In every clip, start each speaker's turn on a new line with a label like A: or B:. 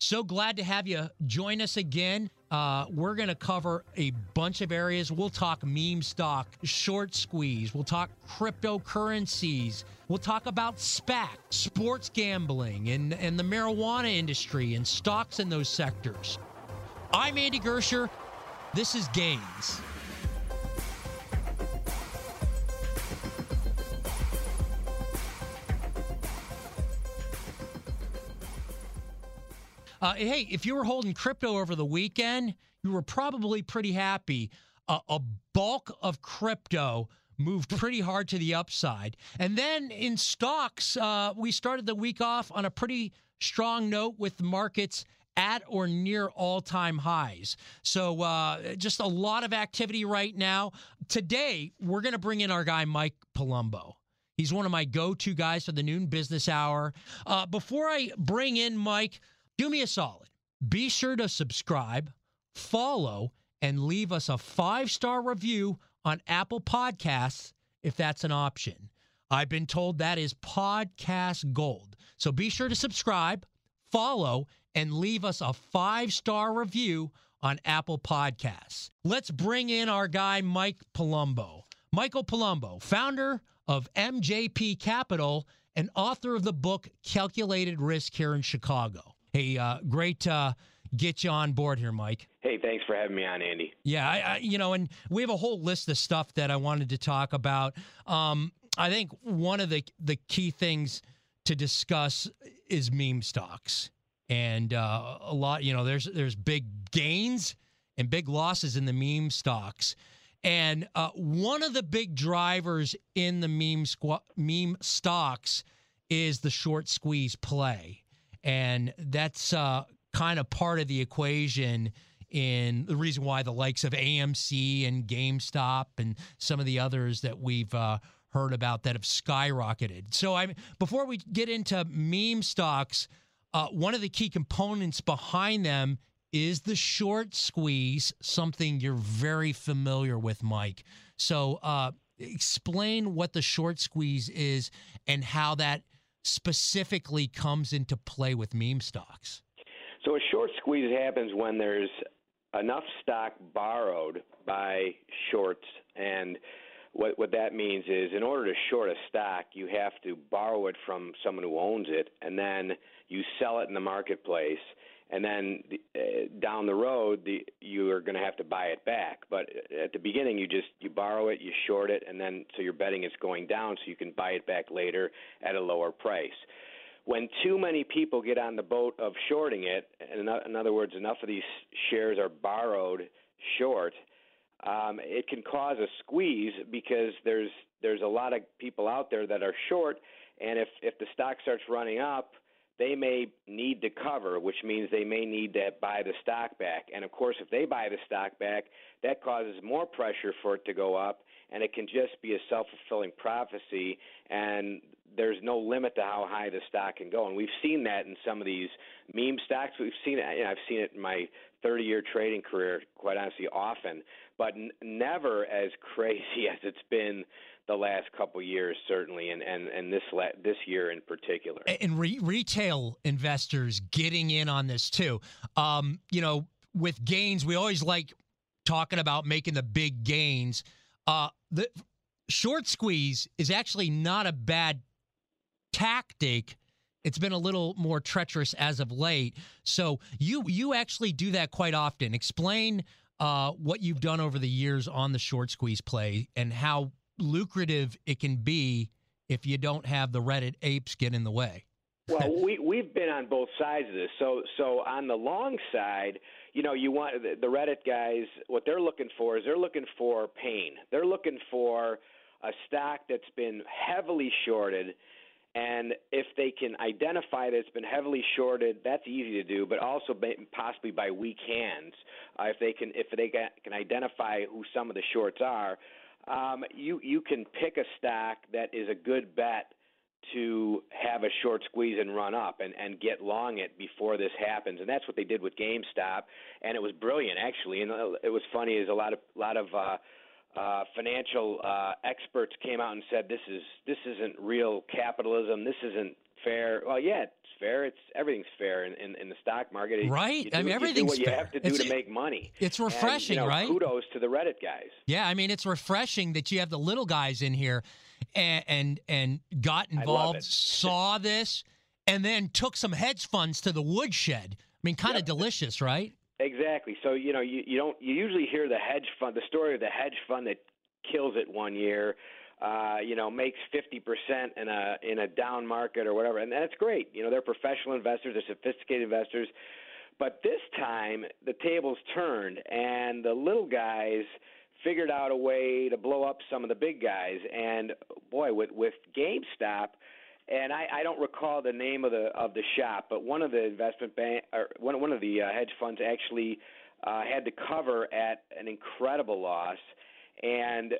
A: So glad to have you join us again. Uh, we're going to cover a bunch of areas. We'll talk meme stock, short squeeze. We'll talk cryptocurrencies. We'll talk about SPAC, sports gambling, and, and the marijuana industry and stocks in those sectors. I'm Andy Gersher. This is Gains. Uh, hey, if you were holding crypto over the weekend, you were probably pretty happy. Uh, a bulk of crypto moved pretty hard to the upside. And then in stocks, uh, we started the week off on a pretty strong note with markets at or near all time highs. So, uh, just a lot of activity right now. Today, we're going to bring in our guy, Mike Palumbo. He's one of my go to guys for the noon business hour. Uh, before I bring in Mike, do me a solid. Be sure to subscribe, follow, and leave us a five star review on Apple Podcasts if that's an option. I've been told that is podcast gold. So be sure to subscribe, follow, and leave us a five star review on Apple Podcasts. Let's bring in our guy, Mike Palumbo. Michael Palumbo, founder of MJP Capital and author of the book Calculated Risk here in Chicago. Hey, uh, great to get you on board here, Mike.
B: Hey, thanks for having me on, Andy.
A: Yeah, I, I, you know, and we have a whole list of stuff that I wanted to talk about. Um, I think one of the the key things to discuss is meme stocks, and uh, a lot. You know, there's there's big gains and big losses in the meme stocks. And uh, one of the big drivers in the meme squ- meme stocks is the short squeeze play and that's uh, kind of part of the equation in the reason why the likes of AMC and GameStop and some of the others that we've uh, heard about that have skyrocketed. So I before we get into meme stocks, uh, one of the key components behind them is the short squeeze, something you're very familiar with, Mike. So uh, explain what the short squeeze is and how that specifically comes into play with meme stocks?
B: So a short squeeze happens when there's enough stock borrowed by shorts and what what that means is in order to short a stock you have to borrow it from someone who owns it and then you sell it in the marketplace and then uh, down the road the, you are going to have to buy it back. But at the beginning you just you borrow it you short it and then so you're betting it's going down so you can buy it back later at a lower price. When too many people get on the boat of shorting it and in other words enough of these shares are borrowed short um, it can cause a squeeze because there's there's a lot of people out there that are short and if if the stock starts running up they may need to cover, which means they may need to buy the stock back. And of course, if they buy the stock back, that causes more pressure for it to go up, and it can just be a self fulfilling prophecy. And there's no limit to how high the stock can go. And we've seen that in some of these meme stocks. We've seen it. I've seen it in my 30 year trading career, quite honestly, often, but n- never as crazy as it's been the last couple years, certainly, and and and this la- this year in particular.
A: And re- retail investors getting in on this too. Um, you know, with gains, we always like talking about making the big gains. Uh, the short squeeze is actually not a bad tactic it's been a little more treacherous as of late. So you you actually do that quite often. Explain uh, what you've done over the years on the short squeeze play and how lucrative it can be if you don't have the Reddit apes get in the way.
B: well, we we've been on both sides of this. So so on the long side, you know, you want the, the Reddit guys. What they're looking for is they're looking for pain. They're looking for a stock that's been heavily shorted. And if they can identify that it's been heavily shorted, that's easy to do. But also possibly by weak hands, uh, if they can if they can identify who some of the shorts are, um, you you can pick a stock that is a good bet to have a short squeeze and run up and, and get long it before this happens. And that's what they did with GameStop, and it was brilliant actually. And uh, it was funny is a lot of a lot of uh, uh, financial uh, experts came out and said this is this isn't real capitalism. This isn't fair. Well, yeah, it's fair. It's everything's fair in, in, in the stock market.
A: Right.
B: You do,
A: I mean, everything's
B: you what
A: fair.
B: you have to do
A: it's,
B: to make money.
A: It's refreshing,
B: and, you know,
A: right?
B: Kudos to the Reddit guys.
A: Yeah, I mean, it's refreshing that you have the little guys in here and and, and got involved, saw this, and then took some hedge funds to the woodshed. I mean, kind of
B: Yep.
A: delicious, right?
B: Exactly. So you know, you, you don't you usually hear the hedge fund, the story of the hedge fund that kills it one year. Uh, you know, makes fifty percent in a in a down market or whatever, and that's great. You know, they're professional investors, they're sophisticated investors. But this time, the tables turned, and the little guys figured out a way to blow up some of the big guys. And boy, with with GameStop, and I, I don't recall the name of the of the shop, but one of the investment bank or one one of the uh, hedge funds actually uh, had to cover at an incredible loss, and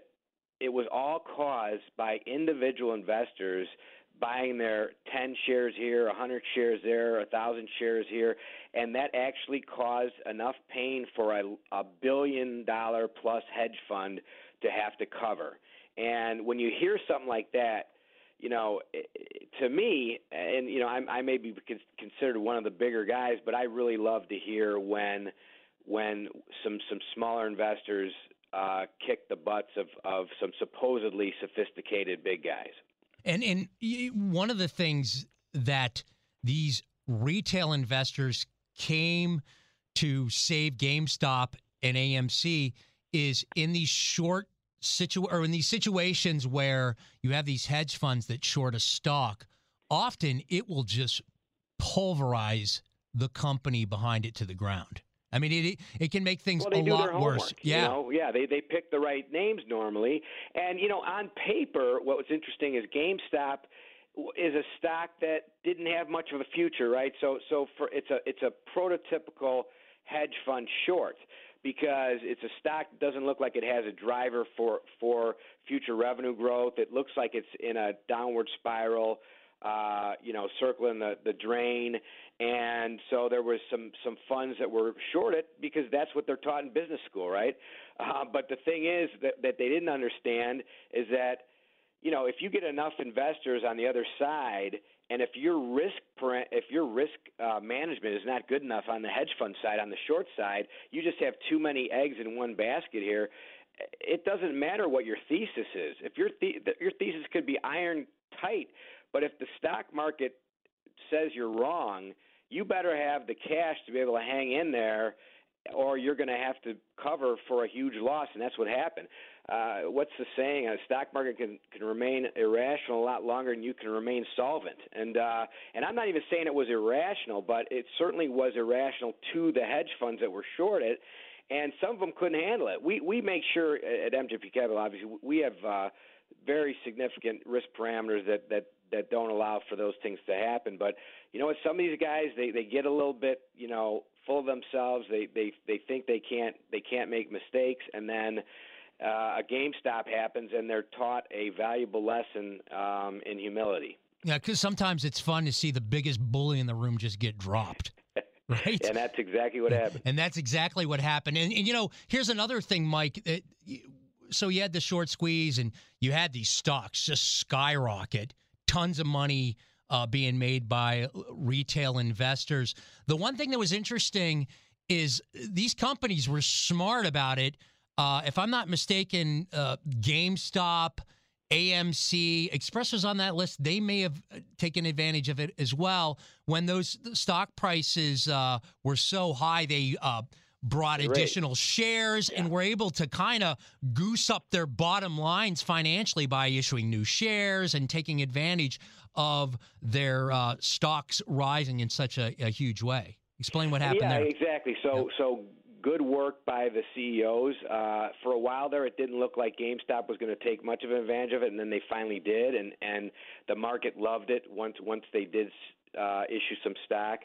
B: it was all caused by individual investors buying their 10 shares here, 100 shares there, 1,000 shares here, and that actually caused enough pain for a, a billion dollar plus hedge fund to have to cover. And when you hear something like that, you know, i- i- to me, and you know, I'm, I may be considered one of the bigger guys, but I really love to hear when when some some smaller investors uh, kick the butts of of some supposedly sophisticated big guys.
A: And and one of the things that these retail investors came to save GameStop and AMC is in these short situ or in these situations where you have these hedge funds that short a stock, often it will just pulverize the company behind it to the ground. I mean, it it can make things
B: Well,
A: a lot
B: homework.
A: worse. Yeah.
B: You know? yeah. They they pick the right names normally, and you know, on paper, what was interesting is GameStop is a stock that didn't have much of a future, right? So so for it's a it's a prototypical hedge fund short because it's a stock that doesn't look like it has a driver for for future revenue growth. It looks like it's in a downward spiral, uh, you know, circling the the drain. And so there was some some funds that were shorted because that's what they're taught in business school, right? Uh, but the thing is that that they didn't understand is that you know if you get enough investors on the other side and if your risk if your risk uh, management is not good enough on the hedge fund side on the short side you just have too many eggs in one basket here it doesn't matter what your thesis is if your the- your thesis could be iron tight but if the stock market says you're wrong you better have the cash to be able to hang in there or you're going to have to cover for a huge loss, and that's what happened. Uh, what's the saying? A stock market can can remain irrational a lot longer than you can remain solvent. And uh, and I'm not even saying it was irrational, but it certainly was irrational to the hedge funds that were shorted, and some of them couldn't handle it. We we make sure at MJP Capital, obviously, we have uh, very significant risk parameters that that that don't allow for those things to happen. But you know what? Some of these guys they they get a little bit you know full of themselves. They they they think they can't they can't make mistakes, and then uh, a GameStop happens, and they're taught a valuable lesson um, in humility.
A: Yeah, because sometimes it's fun to see the biggest bully in the room just get dropped. Right.
B: And that's exactly what happened.
A: And that's exactly what happened. And, and you know, here's another thing, Mike. That, y- so you had the short squeeze, and you had these stocks just skyrocket, tons of money uh, being made by retail investors. The one thing that was interesting is these companies were smart about it. Uh, if I'm not mistaken, uh, GameStop AMC, Express was on that list. They may have uh, taken advantage of it as well. When those stock prices uh, were so high, they brought additional shares yeah. and were able to kind of goose up their bottom lines financially by issuing new shares and taking advantage of their uh, stocks rising in such a, a, huge way. Explain what happened
B: yeah,
A: there.
B: exactly. So, yeah. so good work by the CEOs. Uh, for a while there, it didn't look like GameStop was going to take much of an advantage of it, and then they finally did, and and the market loved it once once they did uh, issue some stock.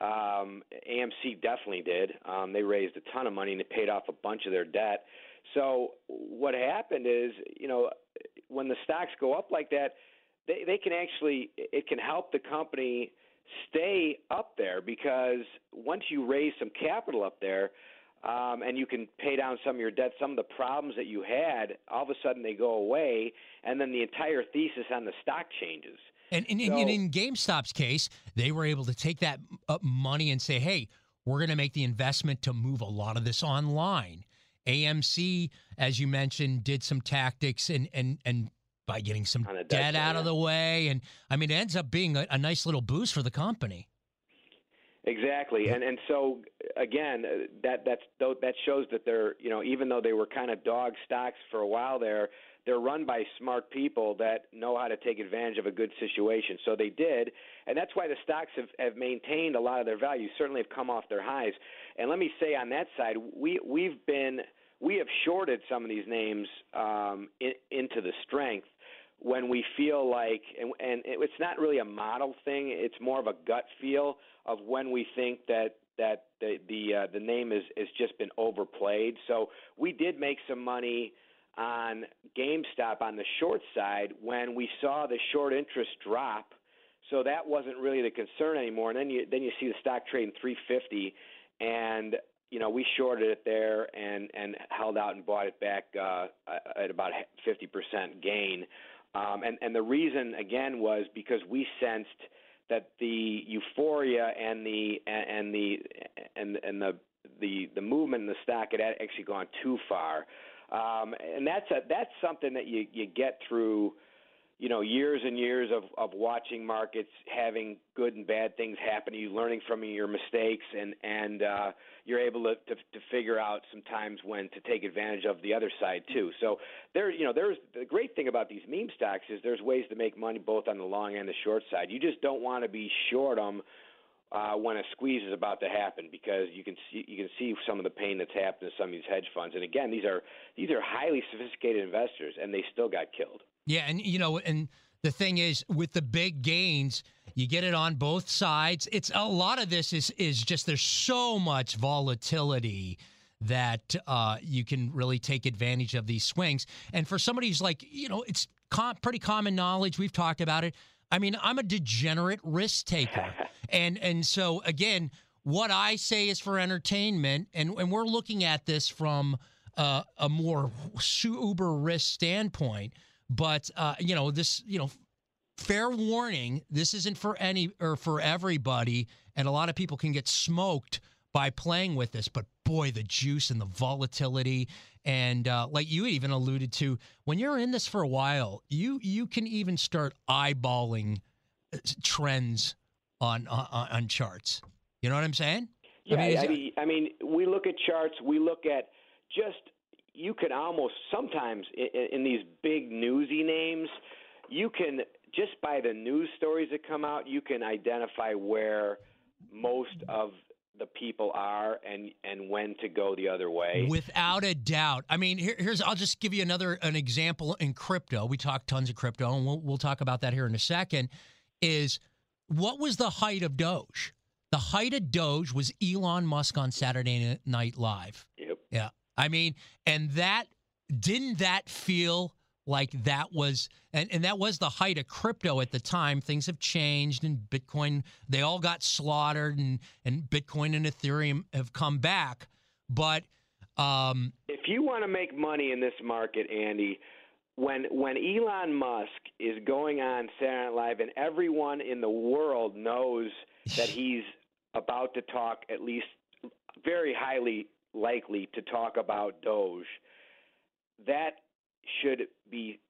B: Um, AMC definitely did. Um, they raised a ton of money and they paid off a bunch of their debt. So what happened is, you know, when the stocks go up like that, they they can actually it can help the company stay up there because once you raise some capital up there, um, and you can pay down some of your debt, some of the problems that you had, all of a sudden they go away, and then the entire thesis on the stock changes.
A: And, and, so, and in GameStop's case, they were able to take that money and say, hey, we're going to make the investment to move a lot of this online. AMC, as you mentioned, did some tactics and and and by getting some debt out of the way, and I mean, it ends up being a, a nice little boost for the company.
B: Exactly, and and so again, that that's that shows that they're you know even though they were kind of dog stocks for a while there, they're run by smart people that know how to take advantage of a good situation. So they did, and that's why the stocks have have maintained a lot of their value. Certainly have come off their highs. And let me say on that side, we we've been we have shorted some of these names um, in, into the strength when we feel like, and, and it's not really a model thing. It's more of a gut feel of when we think that that the the uh, the name is has just been overplayed. So we did make some money on GameStop on the short side when we saw the short interest drop. So that wasn't really the concern anymore. And then you then you see the stock trading 350, and you know we shorted it there and and held out and bought it back uh, at about 50% gain. Um, and and the reason again was because we sensed that the euphoria and the and the and and the the the movement in the stock had actually gone too far, um, and that's a that's something that you you get through you know years and years of of watching markets having good and bad things happen to you learning from your mistakes and and uh you're able to, to to figure out sometimes when to take advantage of the other side too so there you know there's the great thing about these meme stocks is there's ways to make money both on the long and the short side you just don't want to be short them uh, when a squeeze is about to happen because you can see you can see some of the pain that's happened to some of these hedge funds. And again, these are these are highly sophisticated investors, and they still got killed.
A: Yeah, and you know, and the thing is, with the big gains, you get it on both sides. It's a lot of this is is just there's so much volatility that uh, you can really take advantage of these swings. And for somebody who's like, you know, it's com- pretty common knowledge. We've talked about it. I mean, I'm a degenerate risk taker, and and so again, what I say is for entertainment, and and we're looking at this from uh, a more uber risk standpoint. But uh, you know, this you know, fair warning: this isn't for any or for everybody, and a lot of people can get smoked by playing with this. But boy, the juice and the volatility, and uh, like you even alluded to, when you're in this for a while, you you can even start eyeballing uh, trends on on, on charts. You know what I'm saying?
B: Yeah, I mean, I mean, I mean, we look at charts. We look at just you can almost sometimes in, in these big newsy names, you can just by the news stories that come out, you can identify where most of the people are and and when to go the other way.
A: Without a doubt. I mean here, here's i'll just give you another an example in crypto. We talk tons of crypto and we'll, we'll talk about that here in a second is what was the height of doge? The height of doge was elon musk on saturday night live.
B: Yep.
A: Yeah I mean, and that didn't that feel like that was and, and that was the height of crypto at the time. Things have changed and Bitcoin they all got slaughtered and, and Bitcoin and Ethereum have come back. But um,
B: if you want to make money in this market, Andy, when when Elon Musk is going on Saturday Night Live and everyone in the world knows that he's about to talk at least very highly likely to talk about Doge, that should be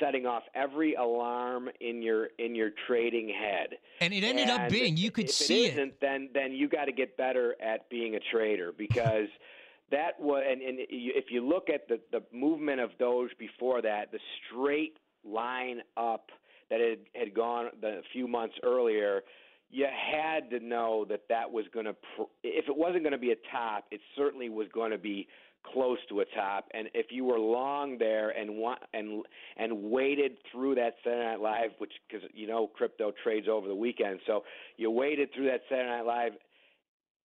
B: setting off every alarm in your in your trading head.
A: And it ended
B: and
A: up being you could
B: if
A: see
B: it. Isn't, then then you got to get better at being a trader because that was and, and if you look at the the movement of Doge before that, the straight line up that had had gone the, a few months earlier you had to know that that was going to if it wasn't going to be a top it certainly was going to be close to a top. And if you were long there and and and waited through that Saturday Night Live which cuz you know crypto trades over the weekend so you waited through that Saturday Night Live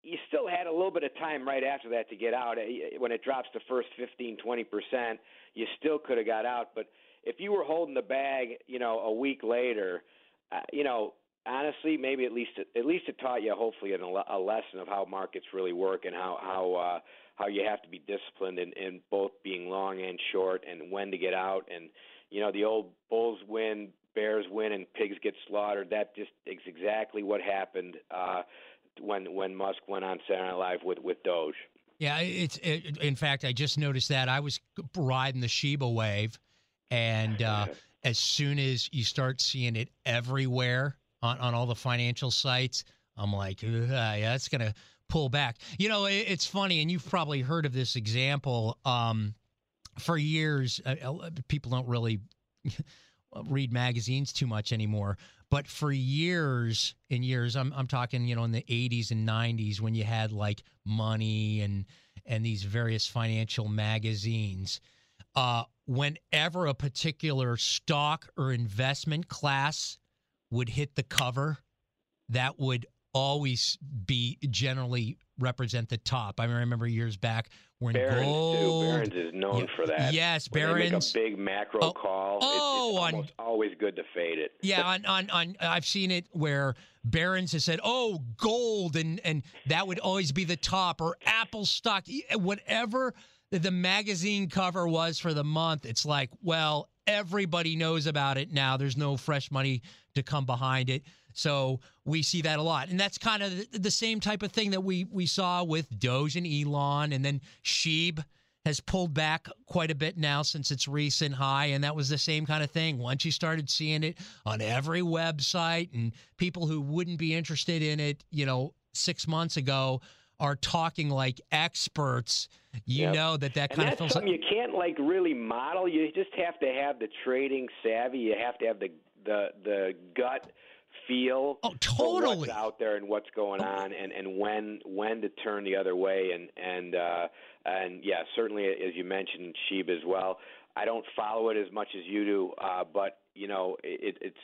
B: you still had a little bit of time right after that to get out. When it drops the first 15 20% you still could have got out. But if you were holding the bag you know a week later uh, you know honestly, maybe at least at least it taught you hopefully a lesson of how markets really work and how how uh, how you have to be disciplined in, in both being long and short and when to get out and you know the old bulls win, bears win, and pigs get slaughtered. That just is exactly what happened uh, when when Musk went on Saturday Night Live with with Doge.
A: Yeah, it's it, in fact I just noticed that I was riding the Shiba wave, and uh, as soon as you start seeing it everywhere on, on all the financial sites. I'm like, yeah, that's going to pull back. You know, it, it's funny, and you've probably heard of this example. Um, for years, uh, people don't really read magazines too much anymore. But for years and years, I'm, I'm talking, you know, in the 80s and 90s when you had like Money and and these various financial magazines. Uh, whenever a particular stock or investment class would hit the cover, that would always be generally represent the top. I remember years back when
B: Barron's
A: gold.
B: Too. Barron's is known
A: yeah,
B: for that.
A: Yes,
B: when
A: Barron's.
B: They make a big macro
A: oh,
B: call.
A: Oh,
B: it's, it's on, always good to fade it.
A: Yeah, on, on on I've seen it where Barron's has said, "Oh, gold," and and that would always be the top, or Apple stock, eh, whatever the magazine cover was for the month. It's like, well, everybody knows about it now. There's no fresh money to come behind it. So we see that a lot. And that's kind of the, same type of thing that we, we saw with Doge and Elon. And then Sheeb has pulled back quite a bit now since its recent high. And that was the same kind of thing. Once you started seeing it on every website and people who wouldn't be interested in it, you know, six months ago are talking like experts, you yep. know that that kind
B: and
A: of feels
B: something
A: like
B: you can't like really model. You just have to have the trading savvy. You have to have the the the gut feel
A: oh, totally.
B: what's out there and what's going oh. on and and when when to turn the other way and and uh and yeah certainly as you mentioned Sheeb as well I don't follow it as much as you do uh but you know it, it's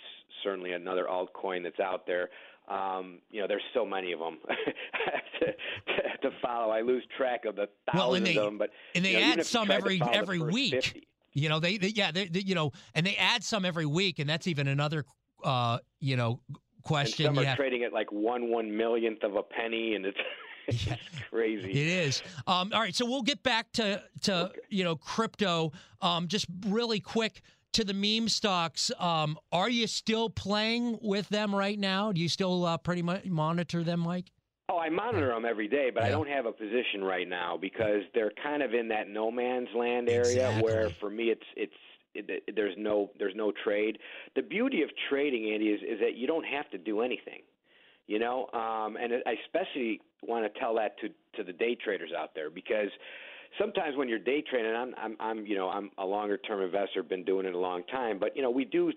B: certainly another altcoin that's out there um, you know, there's so many of them to, to, to, follow. I lose track of the thousands well, they,
A: of
B: them. But
A: and they
B: you know,
A: add some every every week.
B: 50.
A: You know, they, they yeah, they, they, you know, and they add some every week, and that's even another, uh, you know, question.
B: And some
A: are
B: trading at like one one millionth of a penny, and it's. It's yeah, crazy.
A: It is. Um, all right, so we'll get back to to okay. you know crypto. Um, just really quick to the meme stocks. Um, are you still playing with them right now? Do you still uh, pretty much monitor them, Mike?
B: I monitor them every day, but
A: yeah.
B: I don't have a position right now because they're kind of in that no man's land area
A: exactly.
B: where, for me, it's it's it, it, there's no there's no trade. The beauty of trading, Andy, is is that you don't have to do anything. You know, um, and I especially want to tell that to to the day traders out there because sometimes when you're day trading, I'm I'm, I'm you know I'm a longer term investor, been doing it a long time, but you know we do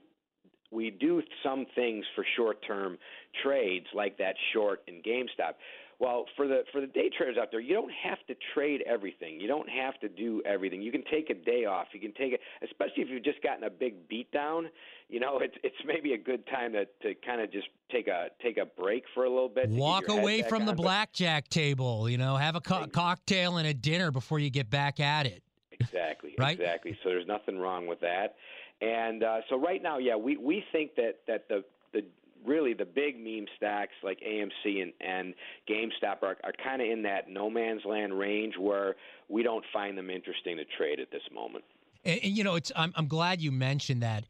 B: we do some things for short-term trades like that short in GameStop. Well, for the for the day traders out there, you don't have to trade everything. You don't have to do everything. You can take a day off. You can take it, especially if you've just gotten a big beat down. You know, it's it's maybe a good time to to kind of just take a take a break for a little bit.
A: Walk away from
B: on.
A: the blackjack table. You know, have a co- cocktail and a dinner before you get back at it.
B: Exactly.
A: right?
B: Exactly. So there's nothing wrong with that. And uh, so right now, yeah, we, we think that, that the the really the big meme stacks like AMC and, and GameStop are, are kind of in that no man's land range where we don't find them interesting to trade at this moment.
A: And, and you know, it's I'm I'm glad you mentioned that.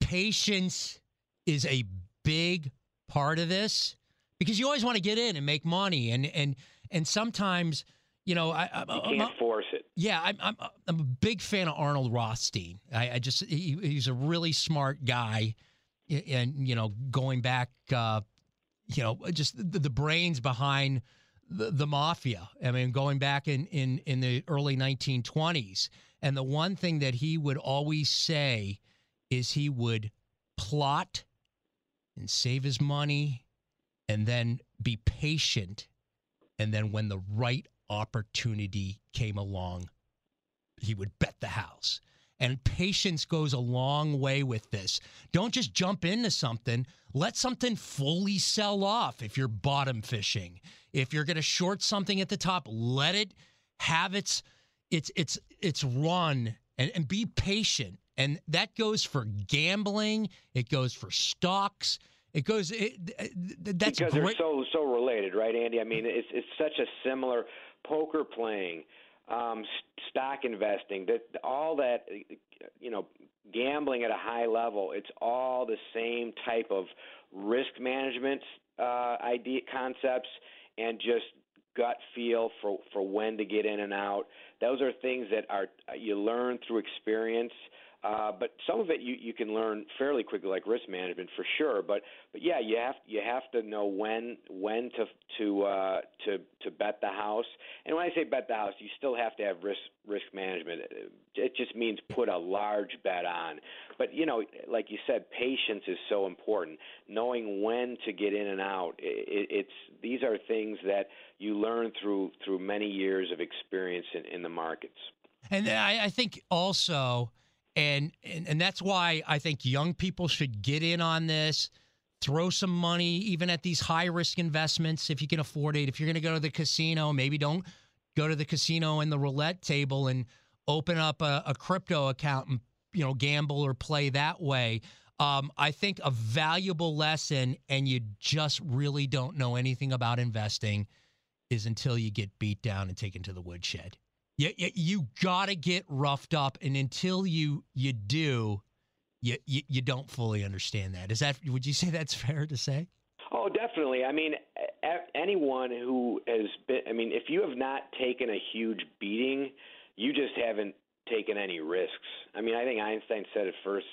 A: Patience is a big part of this because you always want to get in and make money and and and sometimes you know, I,
B: I, you can't force it.
A: Yeah, I'm, I'm, I'm a big fan of Arnold Rothstein. I, I just he, he's a really smart guy, and you know, going back, uh, you know, just the, the brains behind the, the mafia. I mean, going back in in in the early 1920s, and the one thing that he would always say is he would plot and save his money, and then be patient, and then when the right opportunity came along, he would bet the house. And patience goes a long way with this. Don't just jump into something. Let something fully sell off if you're bottom fishing. If you're going to short something at the top, let it have its its its its run and, and be patient. And that goes for gambling, it goes for stocks, it goes. It, that's
B: because
A: great.
B: they're so so related, right, Andy? I mean, it's it's such a similar poker playing, um, stock investing, that all that, you know, gambling at a high level. It's all the same type of risk management uh, idea concepts and just gut feel for for when to get in and out. Those are things that are you learn through experience. Uh, but some of it you, you can learn fairly quickly, like risk management for sure. But but yeah, you have you have to know when when to to uh, to to bet the house. And when I say bet the house, you still have to have risk risk management. It just means put a large bet on. But you know, like you said, patience is so important. Knowing when to get in and out. It, it's these are things that you learn through through many years of experience in, in the markets.
A: And I, I think also and, and and that's why I think young people should get in on this. Throw some money, even at these high risk investments, if you can afford it. If you're going to go to the casino, maybe don't go to the casino and the roulette table and open up a, a crypto account and you know gamble or play that way. Um, I think a valuable lesson, and you just really don't know anything about investing, is until you get beat down and taken to the woodshed. You, you, you got to get roughed up, and until you you do, you, you you don't fully understand that. Is that would you say that's fair to say?
B: Oh, definitely. I mean, anyone who has been, I mean, if you have not taken a huge beating, you just haven't taken any risks. I mean, I think Einstein said it first,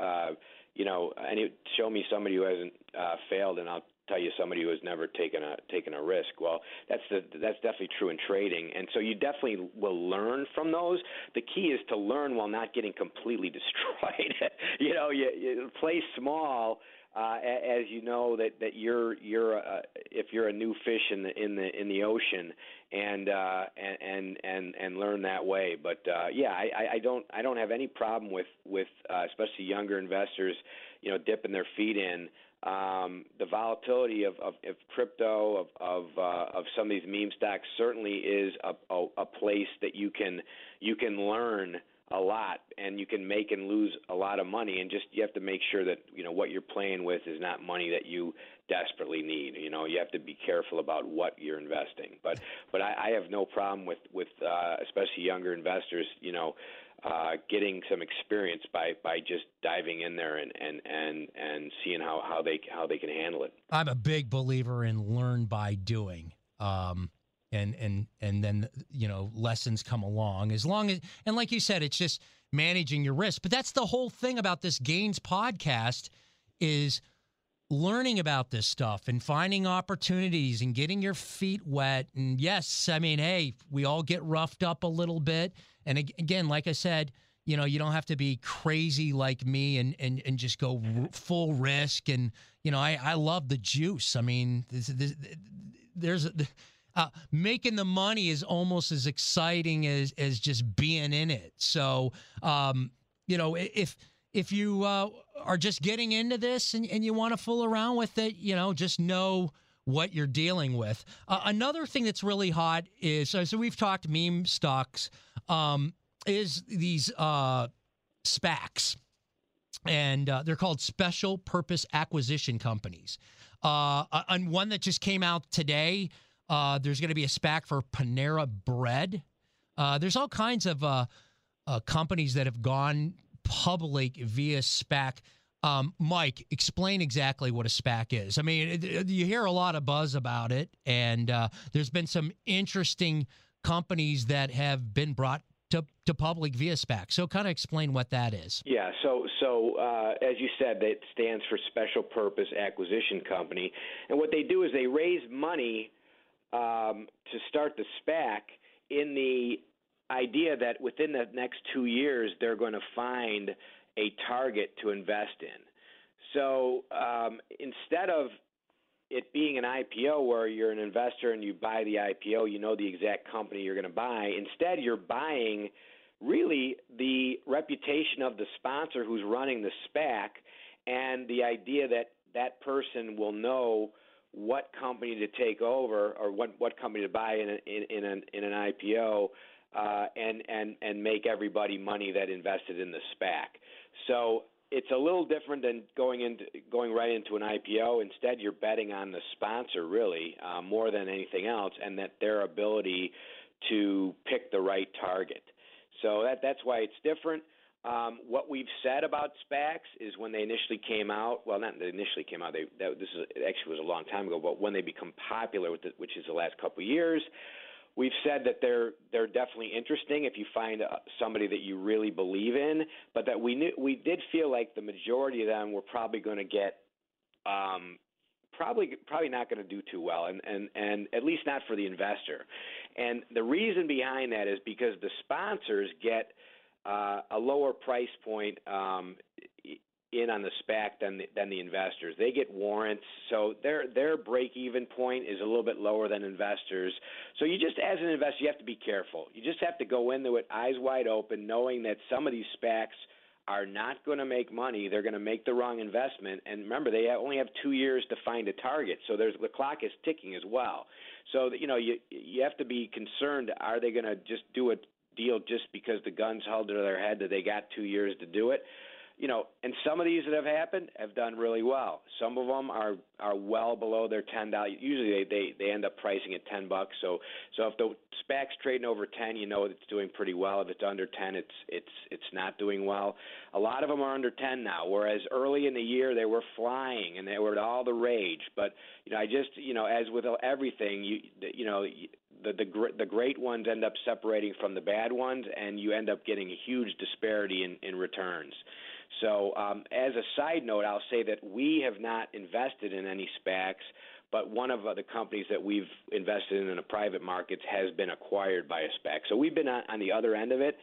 B: uh, you know, any, show me somebody who hasn't uh, failed, and I'll tell you somebody who has never taken a taken a risk. Well, that's the that's definitely true in trading, and so you definitely will learn from those. The key is to learn while not getting completely destroyed. you know, you, you play small. Uh, as you know that that you're you're uh, if you're a new fish in the in the in the ocean and uh, and and and learn that way. But uh, yeah, I, I don't I don't have any problem with with uh, especially younger investors, you know, dipping their feet in um, the volatility of, of, of crypto, of of, uh, of some of these meme stocks, certainly is a, a, a place that you can you can learn a lot and you can make and lose a lot of money. And just you have to make sure that you know what you're playing with is not money that you desperately need. You know you have to be careful about what you're investing. But but I, I have no problem with with uh, especially younger investors you know uh, getting some experience by by just diving in there and and and and seeing how how they how they can handle it.
A: I'm a big believer in learn by doing. Um, and and and then you know lessons come along as long as and like you said it's just managing your risk but that's the whole thing about this gains podcast is learning about this stuff and finding opportunities and getting your feet wet and yes i mean hey we all get roughed up a little bit and again, like I said, you know, you don't have to be crazy like me and and, and just go r- full risk. And you know, I I love the juice. I mean, this, this, there's. Uh, making the money is almost as exciting as as just being in it. So, um, you know, if if you uh, are just getting into this and, and you want to fool around with it, you know, just know what you're dealing with. Uh, another thing that's really hot is so, we've talked meme stocks um, is these uh, SPACs, and uh, they're called special purpose acquisition companies. Uh, and one that just came out today, uh, there's going to be a SPAC for Panera Bread. Uh, there's all kinds of uh, uh, companies that have gone public via SPAC. Um, Mike, explain exactly what a SPAC is. I mean, it, it, you hear a lot of buzz about it, and uh, there's been some interesting companies that have been brought to, to public via SPAC. So, kind of explain what that is.
B: Yeah. So, so uh, as you said, that stands for Special Purpose Acquisition Company, and what they do is they raise money um, to start the SPAC in the idea that within the next two years they're going to find a target to invest in. So um, instead of it being an IPO where you're an investor and you buy the IPO, you know the exact company you're going to buy. Instead, you're buying really the reputation of the sponsor who's running the SPAC and the idea that that person will know what company to take over or what what company to buy in a, in, in an in an IPO uh, and and and make everybody money that invested in the SPAC. So it's a little different than going into going right into an IPO. Instead, you're betting on the sponsor really uh, more than anything else, and that their ability to pick the right target. So that that's why it's different. Um, what we've said about SPACs is when they initially came out. Well, not they initially came out. They that, this is actually was a long time ago. But when they become popular, the, which is the last couple of years, we've said that they're they're definitely interesting if you find uh, somebody that you really believe in. But that we knew we did feel like the majority of them were probably going to get. Um, probably probably not going to do too well and and and at least not for the investor and the reason behind that is because the sponsors get uh, a lower price point um, in on the SPAC than the, than the investors. They get warrants, so their their break even point is a little bit lower than investors. So you just as an investor, you have to be careful. You just have to go into it eyes wide open, knowing that some of these SPACs are not going to make money. They're going to make the wrong investment. And remember, they only have two years to find a target, so there's the clock is ticking as well. So you know you you have to be concerned. Are they going to just do a deal just because the guns held to their head that they got two years to do it? You know, and some of these that have happened have done really well. Some of them are are well below their ten dollars. Usually they, they they end up pricing at ten bucks. So so if the SPAC's trading over ten, you know it's doing pretty well. If it's under ten, it's it's it's not doing well. A lot of them are under ten now. Whereas early in the year they were flying and they were all the rage. But you know, I just you know, as with everything, you you know. The, the the great ones end up separating from the bad ones, and you end up getting a huge disparity in, in returns. So, um, as a side note, I'll say that we have not invested in any SPACs, but one of the companies that we've invested in in the private markets has been acquired by a SPAC. So we've been on, the other end of it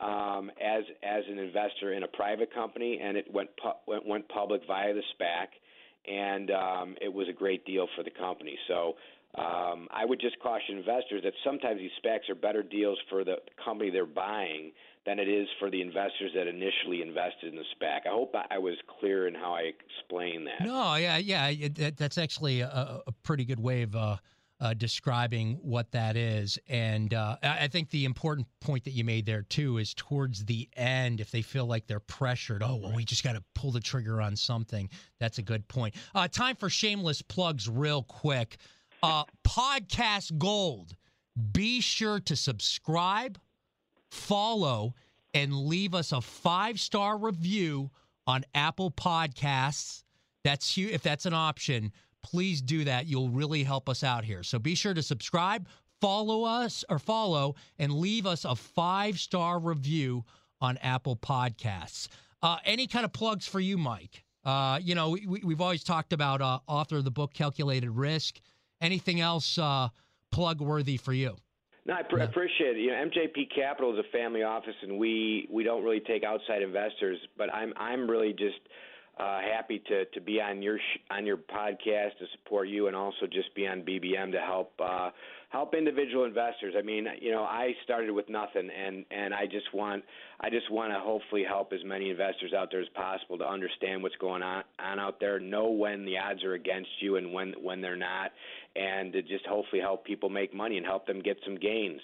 B: um, as as an investor in a private company, and it went pu- went, went public via the SPAC, and um, it was a great deal for the company. So. Um, I would just caution investors that sometimes these SPACs are better deals for the company they're buying than it is for the investors that initially invested in the SPAC. I hope I was clear in how I explain that.
A: No, yeah, yeah, that, that's actually a, a, pretty good way of uh, uh, describing what that is. And uh, I think the important point that you made there too is towards the end, if they feel like they're pressured, oh well, we just got to pull the trigger on something. That's a good point. Uh, time for shameless plugs, real quick. Uh, Podcast Gold. Be sure to subscribe follow, and leave us a five star review on Apple Podcasts. That's you. If that's an option, please do that. You'll really help us out here. So be sure to subscribe, follow us, or follow, and leave us a five star review on Apple Podcasts. Uh, any kind of plugs for you, Mike? Uh, you know, we, we've always talked about uh, author of the book Calculated Risk. Anything else uh, plug worthy for you?
B: No, I pr- yeah. appreciate it. You know, MJP Capital is a family office, and we we don't really take outside investors. But I'm I'm really just uh, happy to to be on your sh- on your podcast to support you, and also just be on BBM to help uh, help individual investors. I mean, you know, I started with nothing, and and I just want I just want to hopefully help as many investors out there as possible to understand what's going on on out there, know when the odds are against you and when when they're not, and to just hopefully help people make money and help them get some gains.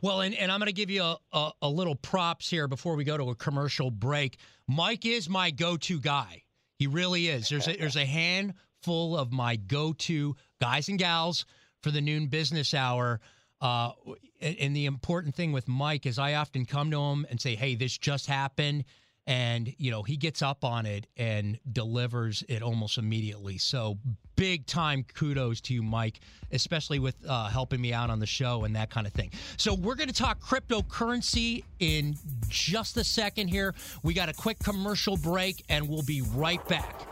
A: Well, and, and I'm going to give you a, a, a little props here before we go to a commercial break. Mike is my go-to guy. He really is. There's a, there's a handful of my go-to guys and gals for the noon business hour. Uh, and the important thing with Mike is I often come to him and say, "Hey, this just happened," and you know he gets up on it and delivers it almost immediately. So big time kudos to you, Mike, especially with uh, helping me out on the show and that kind of thing. So we're going to talk cryptocurrency in just a second here. We got a quick commercial break, and we'll be right back.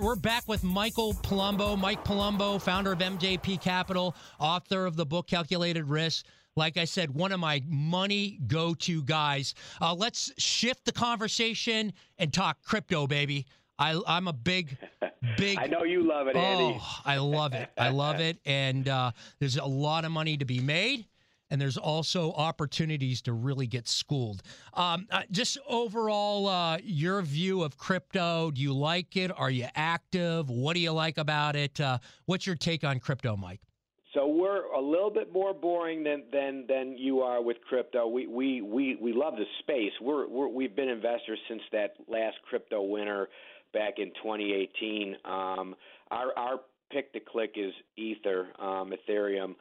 A: We're back with Michael Palumbo. Mike Palumbo, founder of MJP Capital, author of the book Calculated Risk. Like I said, one of my money go to guys. Uh, let's shift the conversation and talk crypto, baby. I, I'm a big, big.
B: I know you love it, Andy.
A: Oh, I love it. I love it. And uh, there's a lot of money to be made and there's also opportunities to really get schooled. Um, uh, just overall, uh, your view of crypto. Do you like it? Are you active? What do you like about it? Uh, what's your take on crypto, Mike?
B: So we're a little bit more boring than than than you are with crypto. We we we we love the space. We're, we're we've been investors since that last crypto winter back in 2018. Um, our our pick to click is Ether, um, Ethereum.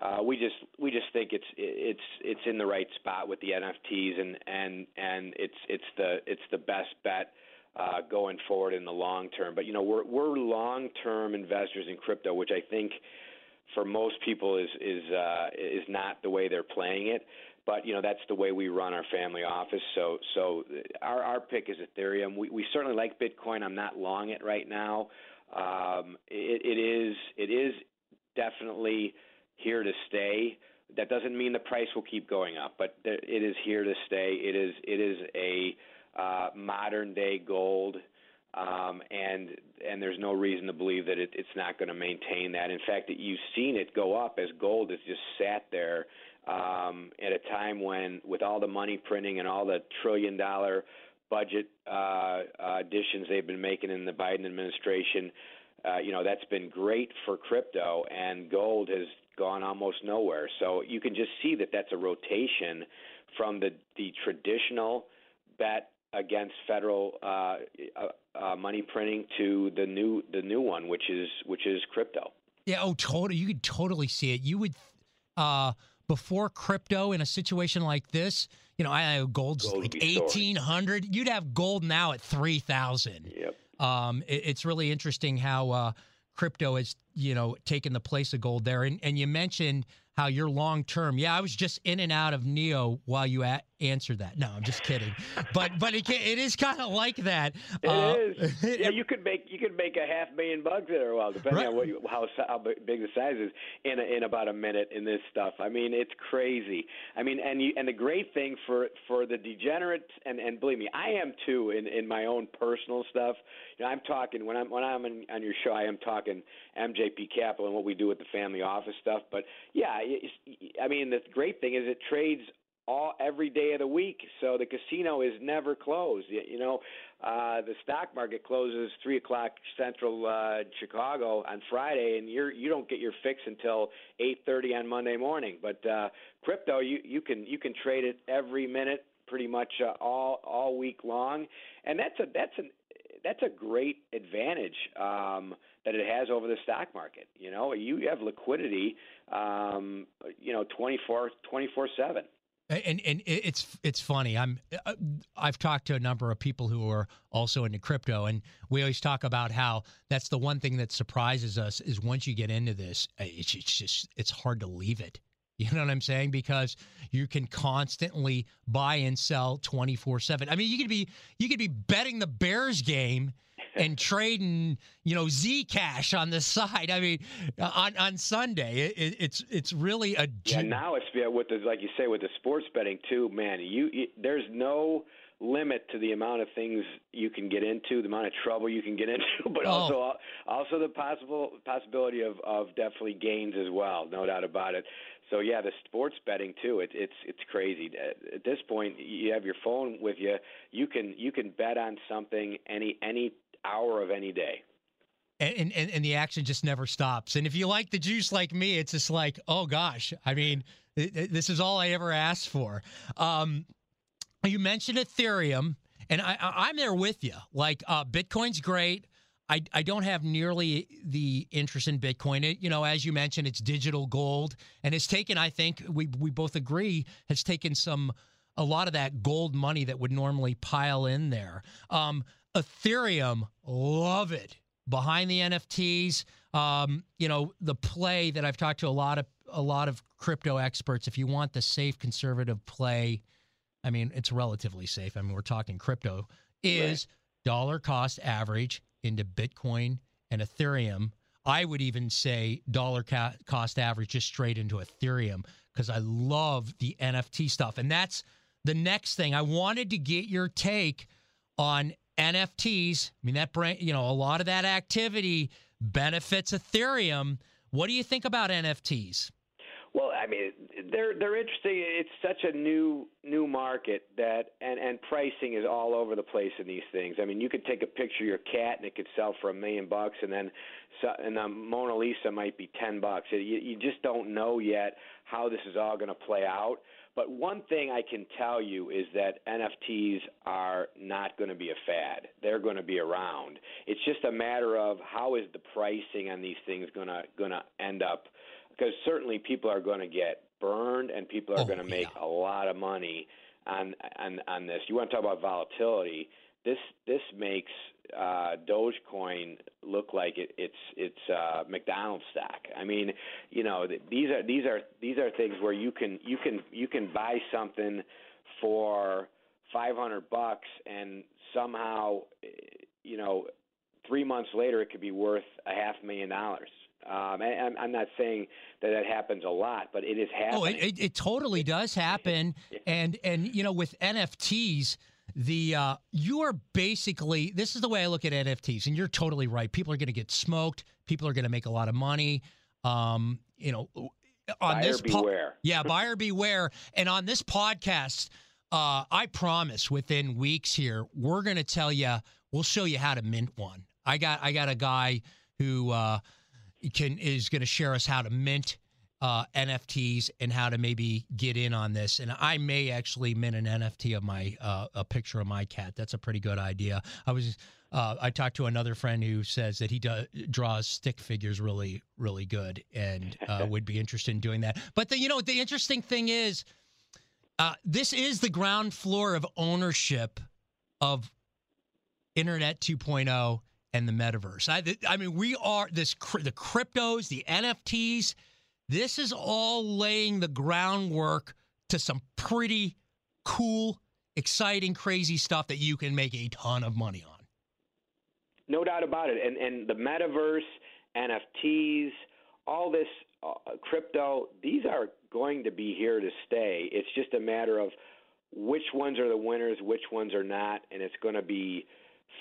B: Uh, we just we just think it's it's it's in the right spot with the NFTs and and and it's it's the it's the best bet uh, going forward in the long term. But you know we're we're long term investors in crypto, which I think for most people is is uh, is not the way they're playing it. But you know that's the way we run our family office. So so our our pick is Ethereum. We we certainly like Bitcoin. I'm not long it right now. Um, it, it is it is definitely here to stay. That doesn't mean the price will keep going up, but it is here to stay. It is it is a uh, modern day gold, um, and and there's no reason to believe that it, it's not going to maintain that. In fact, you've seen it go up as gold has just sat there um, at a time when, with all the money printing and all the trillion dollar budget uh, additions they've been making in the Biden administration, uh, you know that's been great for crypto, and gold has gone almost nowhere. So you can just see that that's a rotation from the the traditional bet against federal uh, uh, uh, money printing to the new the new one, which is which is crypto.
A: Yeah. Oh, totally. You could totally see it. You would uh, before crypto in a situation like this. You know, I gold's gold like eighteen hundred. You'd have gold now at three thousand.
B: Yep.
A: Um, it, it's really interesting how uh, crypto has you know taken the place of gold there. And and you mentioned how you're long term. Yeah, I was just in and out of Neo while you a- answered that. No, I'm just kidding. but but it, it is kind of like that.
B: It uh, is. Yeah, you could make you could make a half million bucks in a while, depending right. on what you, how how big the size is in a, in about a minute in this stuff. I mean, it's crazy. I mean, and you and the great thing for for the degenerates and and believe me, I am too in in my own personal stuff. You know, I'm talking when I'm when I'm on, on your show, I am talking MJP Capital and what we do with the family office stuff. But yeah, I mean, the great thing is it trades all every day of the week, so the casino is never closed. You know, uh, the stock market closes three o'clock Central uh, Chicago on Friday, and you're you don't get your fix until eight thirty on Monday morning. But uh, crypto, you you can you can trade it every minute, pretty much uh, all all week long, and that's a that's an that's a great advantage um, that it has over the stock market. You know, you have liquidity, um, you know, 24 24 seven.
A: And and it's it's funny. I'm uh, I've talked to a number of people who are also into crypto, and we always talk about how that's the one thing that surprises us is once you get into this, it's, it's just it's hard to leave it. You know what I'm saying? Because you can constantly buy and sell 24/7. I mean, you could be you could be betting the Bears game and trading, you know, Zcash on the side. I mean, on on Sunday, it, it's it's really a
B: yeah. Now it's yeah, with the like you say with the sports betting too, man. You, you there's no limit to the amount of things you can get into, the amount of trouble you can get into, but oh. also also the possible possibility of of definitely gains as well, no doubt about it. So yeah, the sports betting too. It, it's it's crazy. Uh, at this point, you have your phone with you. You can you can bet on something any any hour of any day.
A: And, and and the action just never stops. And if you like the juice like me, it's just like, oh gosh, I mean, this is all I ever asked for. Um, you mentioned Ethereum, and I, I'm there with you. Like uh, Bitcoin's great. I, I don't have nearly the interest in Bitcoin. It, you know, as you mentioned, it's digital gold, and it's taken. I think we we both agree has taken some a lot of that gold money that would normally pile in there. Um, Ethereum, love it behind the NFTs. Um, you know, the play that I've talked to a lot of a lot of crypto experts. If you want the safe, conservative play, I mean, it's relatively safe. I mean, we're talking crypto is right. dollar cost average into Bitcoin and Ethereum. I would even say dollar ca- cost average just straight into Ethereum because I love the NFT stuff. And that's the next thing. I wanted to get your take on NFTs. I mean, that brain, you know, a lot of that activity benefits Ethereum. What do you think about NFTs?
B: Well, I mean, they're they're interesting. It's such a new new market that and and pricing is all over the place in these things. I mean, you could take a picture of your cat and it could sell for a million bucks, and then and the Mona Lisa might be ten bucks. You, you just don't know yet how this is all going to play out. But one thing I can tell you is that NFTs are not going to be a fad. They're going to be around. It's just a matter of how is the pricing on these things going to going to end up because certainly people are going to get burned and people are oh, going to make yeah. a lot of money on on on this. You want to talk about volatility? This this makes uh, Dogecoin look like it, it's it's uh, McDonald's stock. I mean, you know, these are these are these are things where you can you can you can buy something for 500 bucks and somehow you know 3 months later it could be worth a half million dollars. Um, and I'm not saying that that happens a lot, but it is happening.
A: Oh, it, it, it totally does happen. and and you know, with NFTs, the uh, you are basically this is the way I look at NFTs, and you're totally right. People are going to get smoked. People are going to make a lot of money. Um, you know, on
B: buyer
A: this
B: po- beware.
A: yeah, buyer beware. And on this podcast, uh, I promise within weeks here, we're going to tell you, we'll show you how to mint one. I got I got a guy who. Uh, can is going to share us how to mint uh, NFTs and how to maybe get in on this. And I may actually mint an NFT of my uh, a picture of my cat. That's a pretty good idea. I was uh, I talked to another friend who says that he does, draws stick figures really really good and uh, would be interested in doing that. But the, you know the interesting thing is. Uh, this is the ground floor of ownership of Internet 2.0 and the metaverse. I, I mean, we are this the cryptos, the NFTs. This is all laying the groundwork to some pretty cool, exciting, crazy stuff that you can make a ton of money on.
B: No doubt about it. And and the metaverse, NFTs, all this uh, crypto, these are going to be here to stay. It's just a matter of which ones are the winners, which ones are not, and it's going to be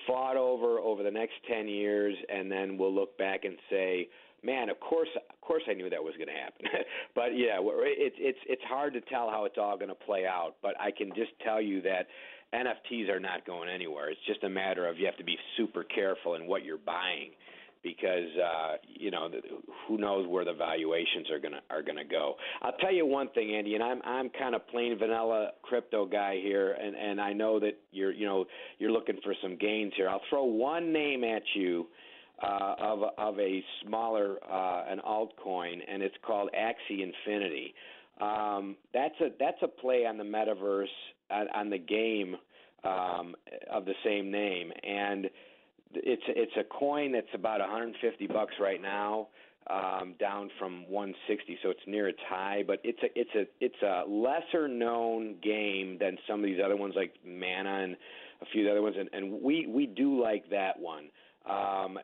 B: fought over over the next 10 years and then we'll look back and say man of course of course I knew that was going to happen but yeah it's it's it's hard to tell how it's all going to play out but I can just tell you that NFTs are not going anywhere it's just a matter of you have to be super careful in what you're buying because uh, you know who knows where the valuations are gonna are gonna go. I'll tell you one thing, Andy, and I'm I'm kind of plain vanilla crypto guy here, and and I know that you're you know you're looking for some gains here. I'll throw one name at you. Uh, of of a smaller uh, an altcoin, and it's called Axie Infinity. Um, that's a that's a play on the metaverse on, on the game um, of the same name, and it's it's a coin that's about 150 bucks right now, um, down from 160, so it's near its high. But it's a it's a it's a lesser known game than some of these other ones like Mana and a few other ones, and, and we we do like that one. Um,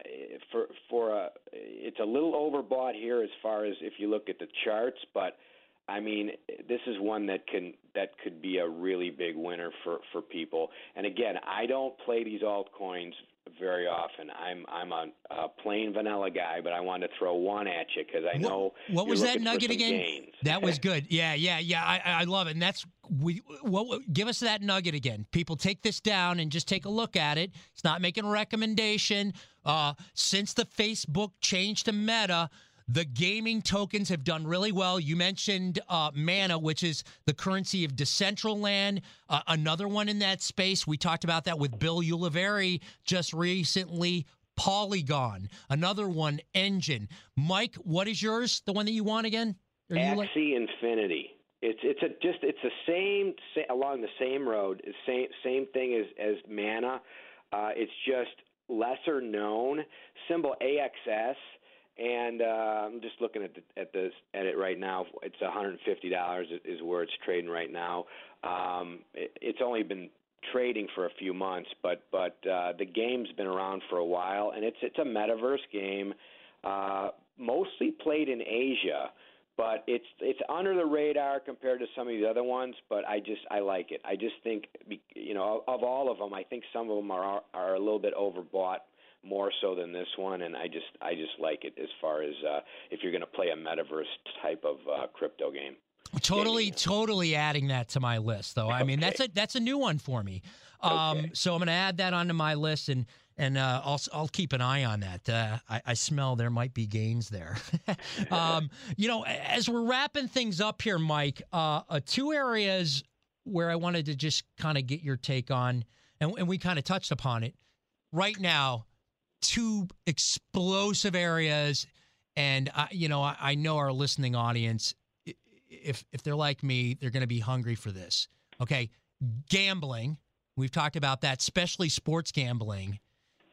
B: for for a, it's a little overbought here as far as if you look at the charts, but I mean, this is one that can that could be a really big winner for for people. And again, I don't play these altcoins very often. I'm I'm a, a plain vanilla guy, but I wanted to throw one at you because I know.
A: What, what was that nugget again?
B: Gains.
A: That was good. Yeah, yeah, yeah. I, I love it, and that's we. What give us that nugget again? People take this down and just take a look at it. It's not making a recommendation. Uh, since the Facebook changed to Meta the gaming tokens have done really well. You mentioned uh, Mana, which is the currency of Decentraland, uh, another one in that space. We talked about that with Bill Ulivari just recently. Polygon, another one, Enjin. Mike, what is yours? The one that you want again?
B: Are Axie like- Infinity. It's it's a just it's the same, along the same road, same same thing as as Mana. Uh, it's just lesser known. Symbol AXS and uh, I'm just looking at the, at the at it right now. It's 150 dollars is where it's trading right now. Um, it, it's only been trading for a few months, but but uh, the game's been around for a while, and it's it's a metaverse game, uh, mostly played in Asia. But it's it's under the radar compared to some of the other ones. But I just I like it. I just think you know of all of them, I think some of them are are a little bit overbought more so than this one, and I just I just like it as far as uh, if you're going to play a metaverse type of uh, crypto game.
A: Totally, Gaming. totally adding that to my list, though. I mean, that's a that's a new one for me. Um, okay. So I'm going to add that onto my list, and and uh, I'll I'll keep an eye on that. Uh, I, I, smell there might be gains there. um, you know, as we're wrapping things up here, Mike, uh, uh two areas where I wanted to just kind of get your take on, and, and we kind of touched upon it. Right now, two explosive areas. And I, you know, I, I know our listening audience, if if they're like me, they're going to be hungry for this. Okay, gambling. We've talked about that, especially sports gambling,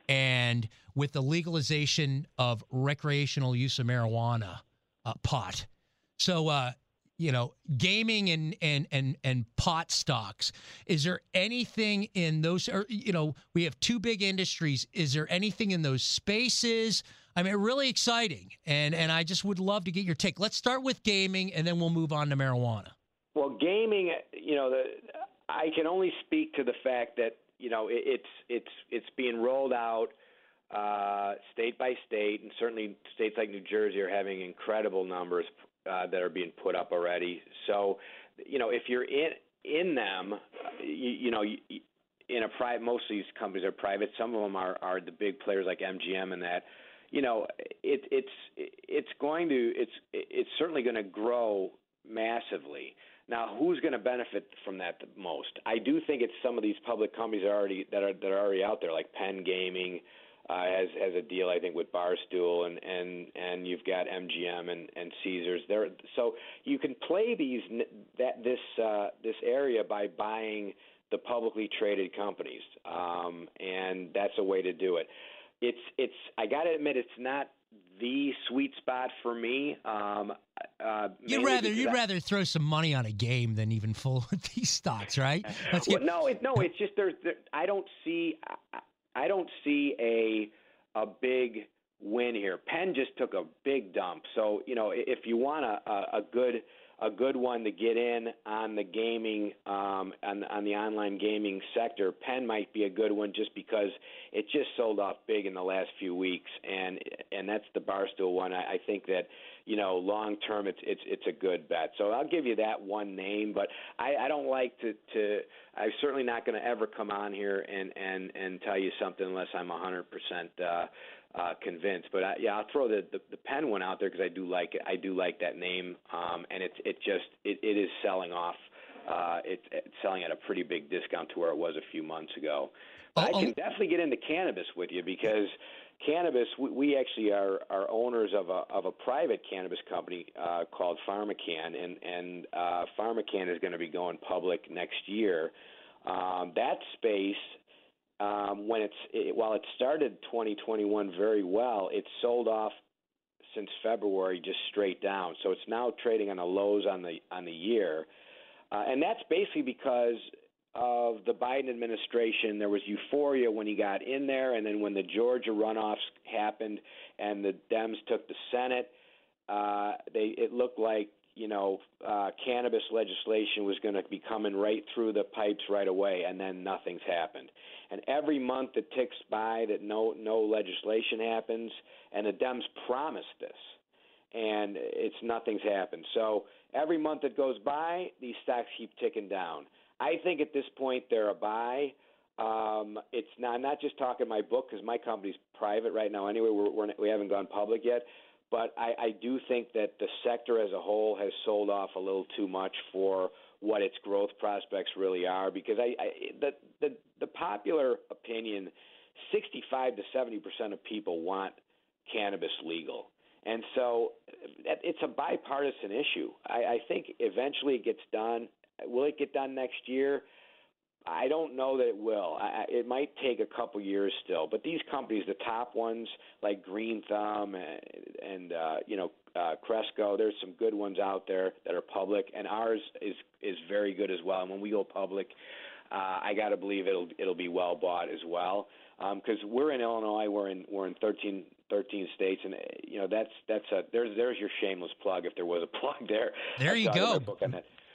A: and with the legalization of recreational use of marijuana, uh, pot. So, uh, you know, gaming and and and and pot stocks. Is there anything in those? Or you know, we have two big industries. Is there anything in those spaces? I mean, really exciting, and and I just would love to get your take. Let's start with gaming, and then we'll move on to marijuana.
B: Well, gaming, you know, the, I can only speak to the fact that you know it, it's it's it's being rolled out uh, state by state, and certainly states like New Jersey are having incredible numbers uh, that are being put up already. So, you know, if you're in in them, you, you know, in a private, most of these companies are private. Some of them are are the big players like MGM and that. You know, it, it's it's going to it's it's certainly going to grow massively. Now, who's going to benefit from that the most? I do think it's some of these public companies are already that are that are already out there, like Penn Gaming, uh, has has a deal I think with Barstool and and and you've got MGM and and Caesars there. So you can play these that this uh, this area by buying the publicly traded companies, um, and that's a way to do it. It's it's I got to admit it's not the sweet spot for me. Um, uh,
A: you'd rather you'd I, rather throw some money on a game than even full these stocks, right?
B: Get, well, no, it, no, it's just there's there, I don't see. I, I don't see a a big win here. Penn just took a big dump. So you know, if you want a, a, good a good one to get in on the gaming um, on, on the online gaming sector. Penn might be a good one just because it just sold off big in the last few weeks, and and that's the Barstool one. I, I think that you know long term it's it's it's a good bet. So I'll give you that one name, but I, I don't like to to. I'm certainly not going to ever come on here and and and tell you something unless I'm 100 percent. Uh, uh, convinced. But I, yeah, I'll throw the, the the Penn one out there because I do like it. I do like that name, um, and it's it just it, it is selling off. Uh, it's, it's selling at a pretty big discount to where it was a few months ago. But I can definitely get into cannabis with you because cannabis. We, we actually are are owners of a of a private cannabis company uh, called PharmaCann, and and uh, PharmaCann is going to be going public next year. Um, that space um, when it's it, while it started 2021 very well, it sold off since February just straight down. So it's now trading on the lows on the on the year, uh, and that's basically because of the Biden administration, there was euphoria when he got in there, and then when the Georgia runoffs happened and the Dems took the Senate, uh, they it looked like you know uh, cannabis legislation was going to be coming right through the pipes right away, and then nothing's happened. And every month that ticks by that no no legislation happens, and the Dems promised this, and it's nothing's happened. So every month that goes by, these stocks keep ticking down. I think at this point they're a buy. Um, it's not. I'm not just talking my book because my company's private right now. Anyway, we're, we're we haven't gone public yet, but I, I do think that the sector as a whole has sold off a little too much for what its growth prospects really are. Because I, I the the the popular opinion, 65 to 70 percent of people want cannabis legal. And so it's a bipartisan issue. I, I think eventually it gets done. Will it get done next year? I don't know that it will. I, it might take a couple years still. But these companies, the top ones like Green Thumb and, and uh, you know uh, Cresco, there's some good ones out there that are public, and ours is is very good as well. And when we go public, uh, I got to believe it'll it'll be well bought as well. Because um, we're in Illinois, we're in we're in 13, 13 states, and you know that's that's a there's there's your shameless plug if there was a plug there.
A: There you go.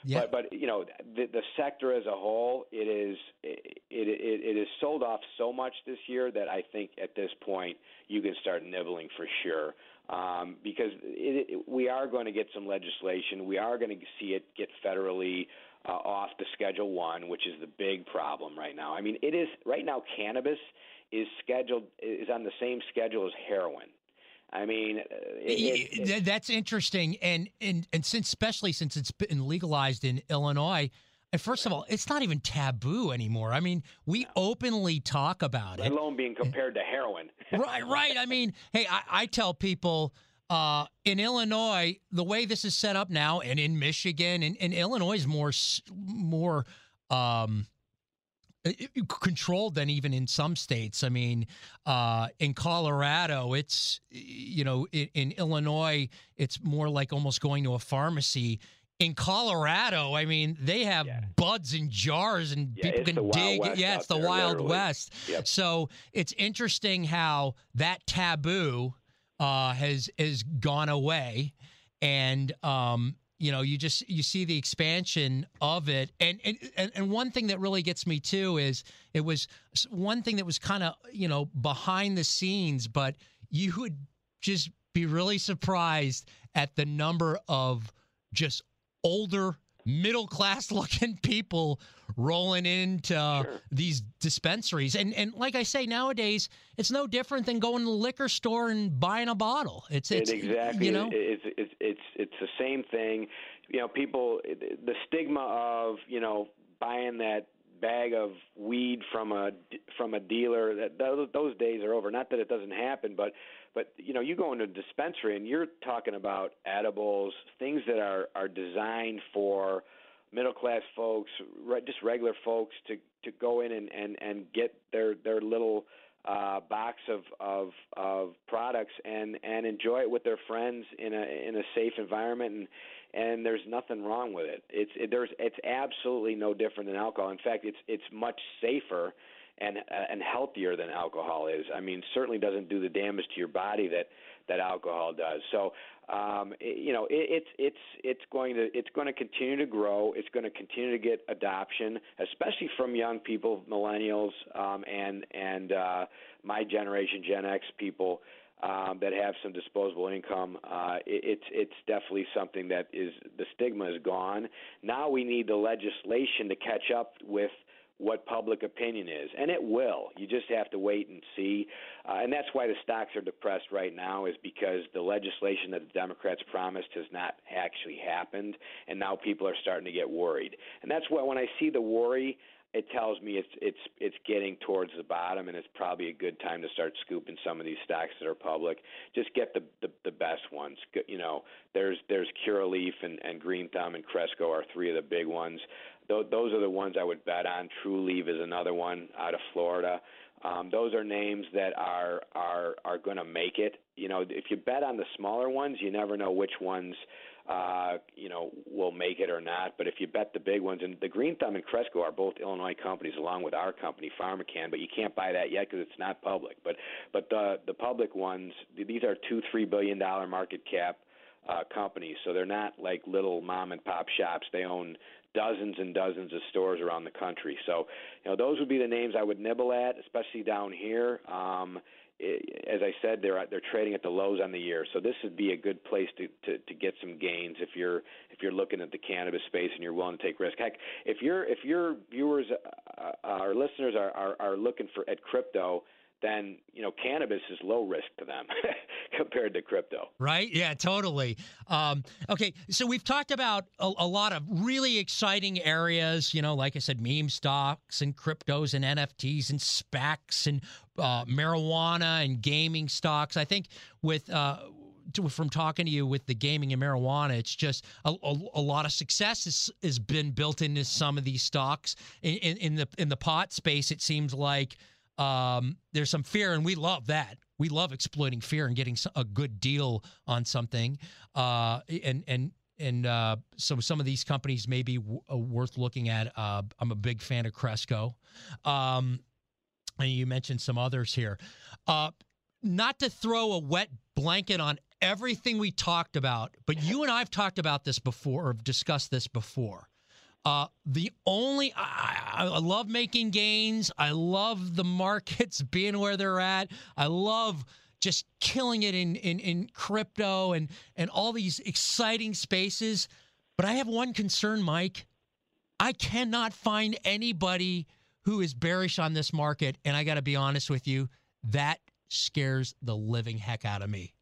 B: Yeah. But but you know the the sector as a whole, it is it, it it is sold off so much this year that I think at this point you can start nibbling for sure. Um, because it, it, we are going to get some legislation. We are going to see it get federally uh, off the Schedule One, which is the big problem right now. I mean, it is right now. Cannabis is scheduled is on the same schedule as heroin. I mean, uh, it,
A: it, that's interesting, and and and since especially since it's been legalized in Illinois. And first of all, it's not even taboo anymore. I mean, we openly talk about
B: Let
A: it.
B: Let alone being compared to heroin.
A: right, right. I mean, hey, I, I tell people uh, in Illinois, the way this is set up now, and in Michigan, and, and Illinois is more more um, controlled than even in some states. I mean, uh, in Colorado, it's you know, in, in, Illinois, it's more like almost going to a pharmacy. In Colorado, I mean, they have
B: yeah.
A: buds and jars and
B: yeah,
A: people can dig. Yeah, it's the
B: there,
A: Wild
B: literally.
A: West.
B: Yep.
A: So it's interesting how that taboo uh, has has gone away, and um, you know you just you see the expansion of it. And and and one thing that really gets me too is it was one thing that was kind of you know behind the scenes but you would just be really surprised at the number of just older middle class looking people rolling into
B: sure.
A: these dispensaries. And and like I say nowadays it's no different than going to the liquor store and buying a bottle. It's it's
B: it exactly
A: you know
B: it's it's it's it's the same thing. You know people the stigma of you know buying that bag of weed from a from a dealer that those, those days are over. Not that it doesn't happen but but you know you go into a dispensary and you're talking about edibles things that are are designed for middle class folks just regular folks to to go in and and and get their their little uh, box of, of of products and and enjoy it with their friends in a in a safe environment and and there's nothing wrong with it. It's it, there's it's absolutely no different than alcohol. In fact, it's it's much safer and and healthier than alcohol is. I mean, certainly doesn't do the damage to your body that that alcohol does. So, um, it, you know, it, it's it's it's going to it's going to continue to grow. It's going to continue to get adoption, especially from young people, millennials, um, and and uh, my generation, Gen X people um, that have some disposable income, uh, it, it's it's definitely something that is the stigma is gone. Now we need the legislation to catch up with what public opinion is, and it will. You just have to wait and see, uh, and that's why the stocks are depressed right now, is because the legislation that the Democrats promised has not actually happened, and now people are starting to get worried. And that's why when I see the worry, it tells me it's it's it's getting towards the bottom, and it's probably a good time to start scooping some of these stocks that are public. Just get the the, the best ones. You know, there's there's Curaleaf and, and Green Thumb and Cresco are three of the big ones. Those, those are the ones I would bet on. True Trulieve is another one out of Florida. Um, those are names that are are are going to make it. You know, if you bet on the smaller ones, you never know which ones uh, you know, will make it or not. But if you bet the big ones, and the Green Thumb and Cresco are both Illinois companies, along with our company, PharmaCann, but you can't buy that yet because it's not public. But but the the public ones, these are two three billion dollar market cap uh, companies, so they're not like little mom and pop shops. They own dozens and dozens of stores around the country. So, you know, those would be the names I would nibble at, especially down here. Um, as I said, they're they're trading at the lows on the year, so this would be a good place to, to to get some gains if you're if you're looking at the cannabis space and you're willing to take risk. Heck, if you're if your viewers, uh, uh our listeners are, are are looking for at crypto, then you know cannabis is low risk to them compared to crypto.
A: Right? Yeah, totally. Um, okay, so we've talked about a, a, lot of really exciting areas. You know, like I said, meme stocks and cryptos and NFTs and SPACs and uh, marijuana and gaming stocks. I think with uh, to, from talking to you with the gaming and marijuana, it's just a, a, a lot of success has, has been built into some of these stocks in, in, in the in the pot space. It seems like um, there's some fear, and we love that. We love exploiting fear and getting a good deal on something. Uh, and and and uh, so some of these companies may be w- uh, worth looking at. Uh, I'm a big fan of Cresco, um, and you mentioned some others here. Uh, not to throw a wet blanket on everything we talked about, but you and I've talked about this before, or discussed this before. Uh, the only I, I, love making gains. I love the markets being where they're at. I love just killing it in, in in crypto and and all these exciting spaces. But I have one concern, Mike. I cannot find anybody who is bearish on this market, and I got to be honest with you, that scares the living heck out of me.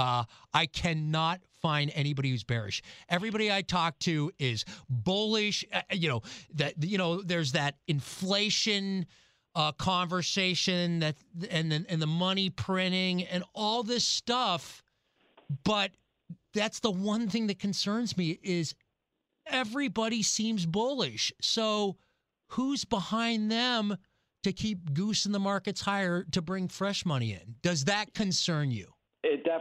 A: Uh, I cannot find anybody who's bearish. Everybody I talk to is bullish. Uh, you know that you know there's that inflation uh, conversation that and the, and the money printing and all this stuff, but that's the one thing that concerns me is everybody seems bullish. So who's behind them to keep goosing the markets higher to bring fresh money in? Does that concern you?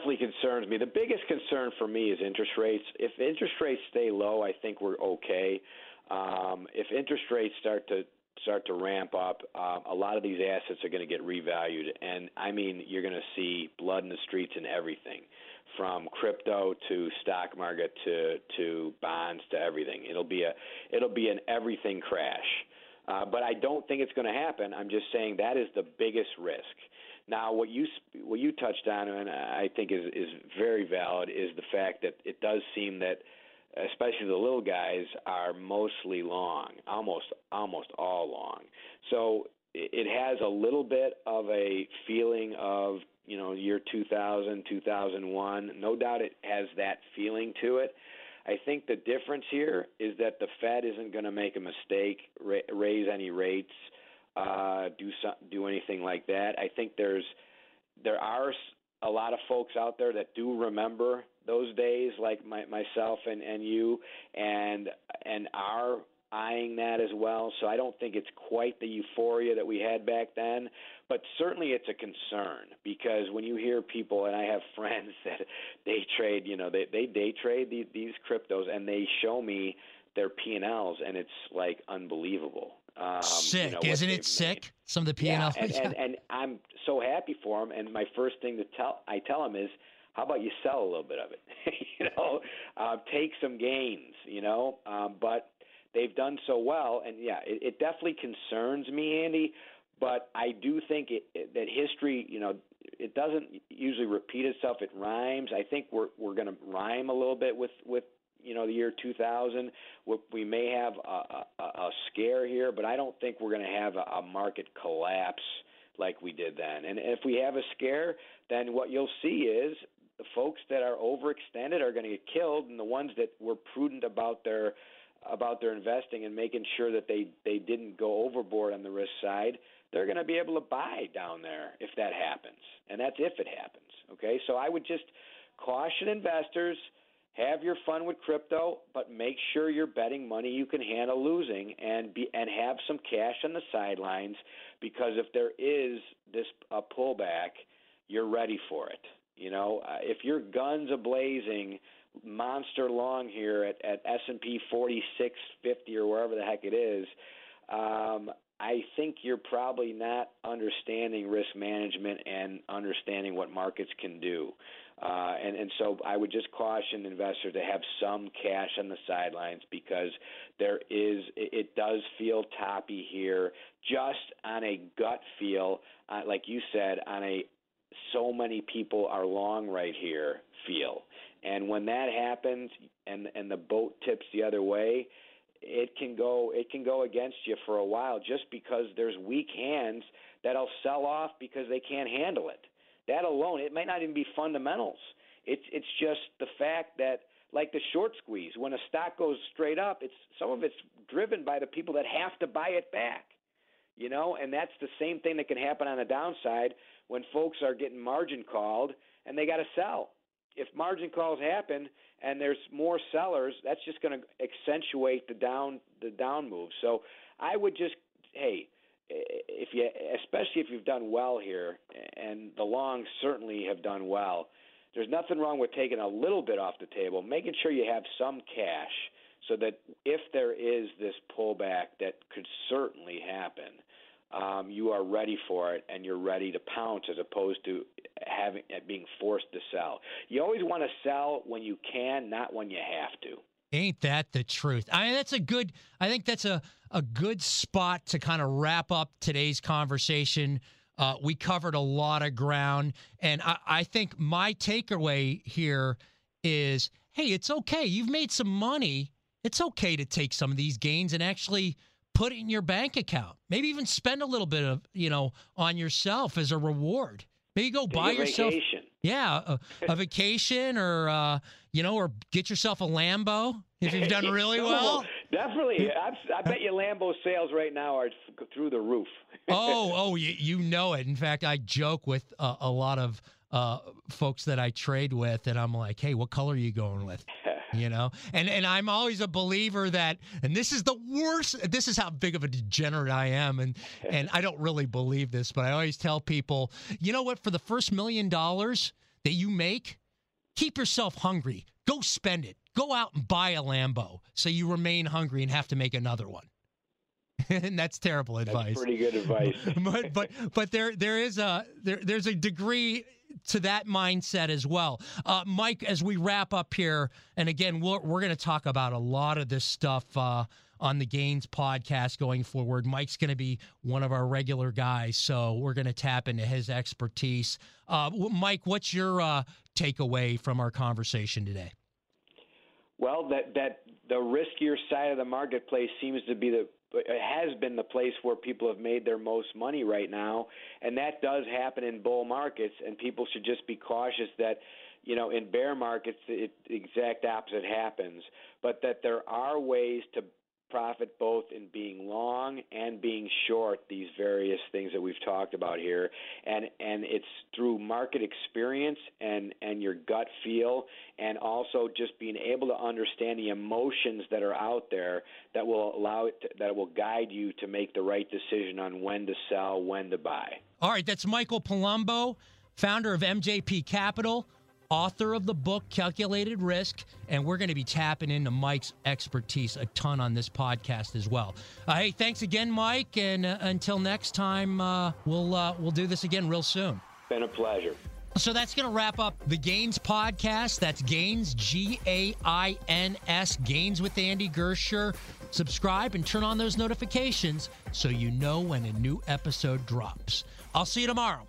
B: It definitely concerns me. The biggest concern for me is interest rates. If interest rates stay low, I think we're okay. Um, if interest rates start to start to ramp up, uh, a lot of these assets are going to get revalued, and I mean you're going to see blood in the streets and everything, from crypto to stock market to to bonds to everything. It'll be a it'll be an everything crash. Uh, but I don't think it's going to happen. I'm just saying that is the biggest risk. Now, what you what you touched on, and I think is is very valid, is the fact that it does seem that, especially the little guys, are mostly long, almost almost all long. So it has a little bit of a feeling of you know year 2000, 2001. No doubt it has that feeling to it. I think the difference here is that the Fed isn't going to make a mistake, raise any rates Uh, do some, do anything like that. I think there's there are a lot of folks out there that do remember those days, like my, myself and, and you, and and are eyeing that as well. So I don't think it's quite the euphoria that we had back then, but certainly it's a concern because when you hear people, and I have friends that they trade, you know, they they day trade these, these cryptos, and they show me their P and Ls, and it's like unbelievable.
A: Um, sick, you know, isn't it sick? Some of the P and
B: L. And, and, and I'm so happy for them. And my first thing to tell I tell them is, how about you sell a little bit of it? you know, uh, take some gains. You know, um, but they've done so well, and yeah, it, it definitely concerns me, Andy. But I do think it, it, that history, you know, it doesn't usually repeat itself. It rhymes. I think we're we're going to rhyme a little bit with with you know the year 2000. We may have a, a, a scare here, but I don't think we're going to have a, a market collapse like we did then. And if we have a scare, then what you'll see is the folks that are overextended are going to get killed, and the ones that were prudent about their about their investing and making sure that they they didn't go overboard on the risk side, they're going to be able to buy down there if that happens, and that's if it happens. Okay, so I would just caution investors have your fun with crypto, but make sure you're betting money you can handle losing and be and have some cash on the sidelines because if there is this a pullback, you're ready for it. You know, uh, if your guns a blazing monster long here at at S&P 4650 or wherever the heck it is, um, I think you're probably not understanding risk management and understanding what markets can do. Uh, and, and so I would just caution investors to have some cash on the sidelines because there is, it, it does feel toppy here just on a gut feel, uh, like you said, on a so many people are long right here feel. And when that happens and, and the boat tips the other way, it can go it can go against you for a while just because there's weak hands that'll sell off because they can't handle it. That alone, it might not even be fundamentals. It's it's just the fact that like the short squeeze, when a stock goes straight up, it's some of it's driven by the people that have to buy it back. You know, and that's the same thing that can happen on the downside when folks are getting margin called and they got to sell. If margin calls happen and there's more sellers, that's just going to accentuate the down the down move. So I would just hey, if you, especially if you've done well here, and the longs certainly have done well. There's nothing wrong with taking a little bit off the table, making sure you have some cash, so that if there is this pullback that could certainly happen, um, you are ready for it and you're ready to pounce as opposed to having being forced to sell. You always want to sell when you can, not when you have to.
A: Ain't that the truth? I mean, that's a good. I think that's a a good spot to kind of wrap up today's conversation. Uh, we covered a lot of ground, and I, I think my takeaway here is: Hey, it's okay. You've made some money. It's okay to take some of these gains and actually put it in your bank account. Maybe even spend a little bit of you know on yourself as a reward. Maybe go
B: Take
A: buy yourself.
B: vacation.
A: Yeah, a, a vacation or uh, you know, or get yourself a Lambo if you've done really well.
B: Definitely. I, I bet you Lambo sales right now are through the roof.
A: oh, oh, you, you know it. In fact, I joke with uh, a lot of uh, folks that I trade with, and I'm like, "Hey, what color are you going with?" You know, and and I'm always a believer that, and this is the worst. This is how big of a degenerate I am, and and I don't really believe this, but I always tell people, you know what? For the first million dollars that you make, keep yourself hungry. Go spend it. Go out and buy a Lambo, so you remain hungry and have to make another one. and that's terrible advice
B: That's pretty good advice.
A: but but but there there is a there there's a degree to that mindset as well. Uh, Mike, as we wrap up here, and again, we're, we're going to talk about a lot of this stuff uh, on the Gains podcast going forward. Mike's going to be one of our regular guys, so we're going to tap into his expertise. Uh, Mike, what's your uh, takeaway from our conversation today?
B: Well, that that the riskier side of the marketplace seems to be the it has been the place where people have made their most money right now, and that does happen in bull markets. And people should just be cautious that, you know, in bear markets, it, the exact opposite happens. But that there are ways to profit both in being long and being short these various things that we've talked about here. And and it's through market experience and and your gut feel and also just being able to understand the emotions that are out there that will allow it to, that will guide you to make the right decision on when to sell when to buy.
A: All right, that's Michael Palumbo, founder of MJP Capital, author of the book Calculated Risk, and we're going to be tapping into Mike's expertise a ton on this podcast as well. Uh, hey, thanks again, Mike, and uh, until next time, uh, we'll uh, we'll do this again real soon.
B: been a pleasure
A: So that's going to wrap up the Gains podcast. That's Gains, G A I N S, Gains with Andy Gersher. Subscribe and turn on those notifications so you know when a new episode drops. I'll see you tomorrow.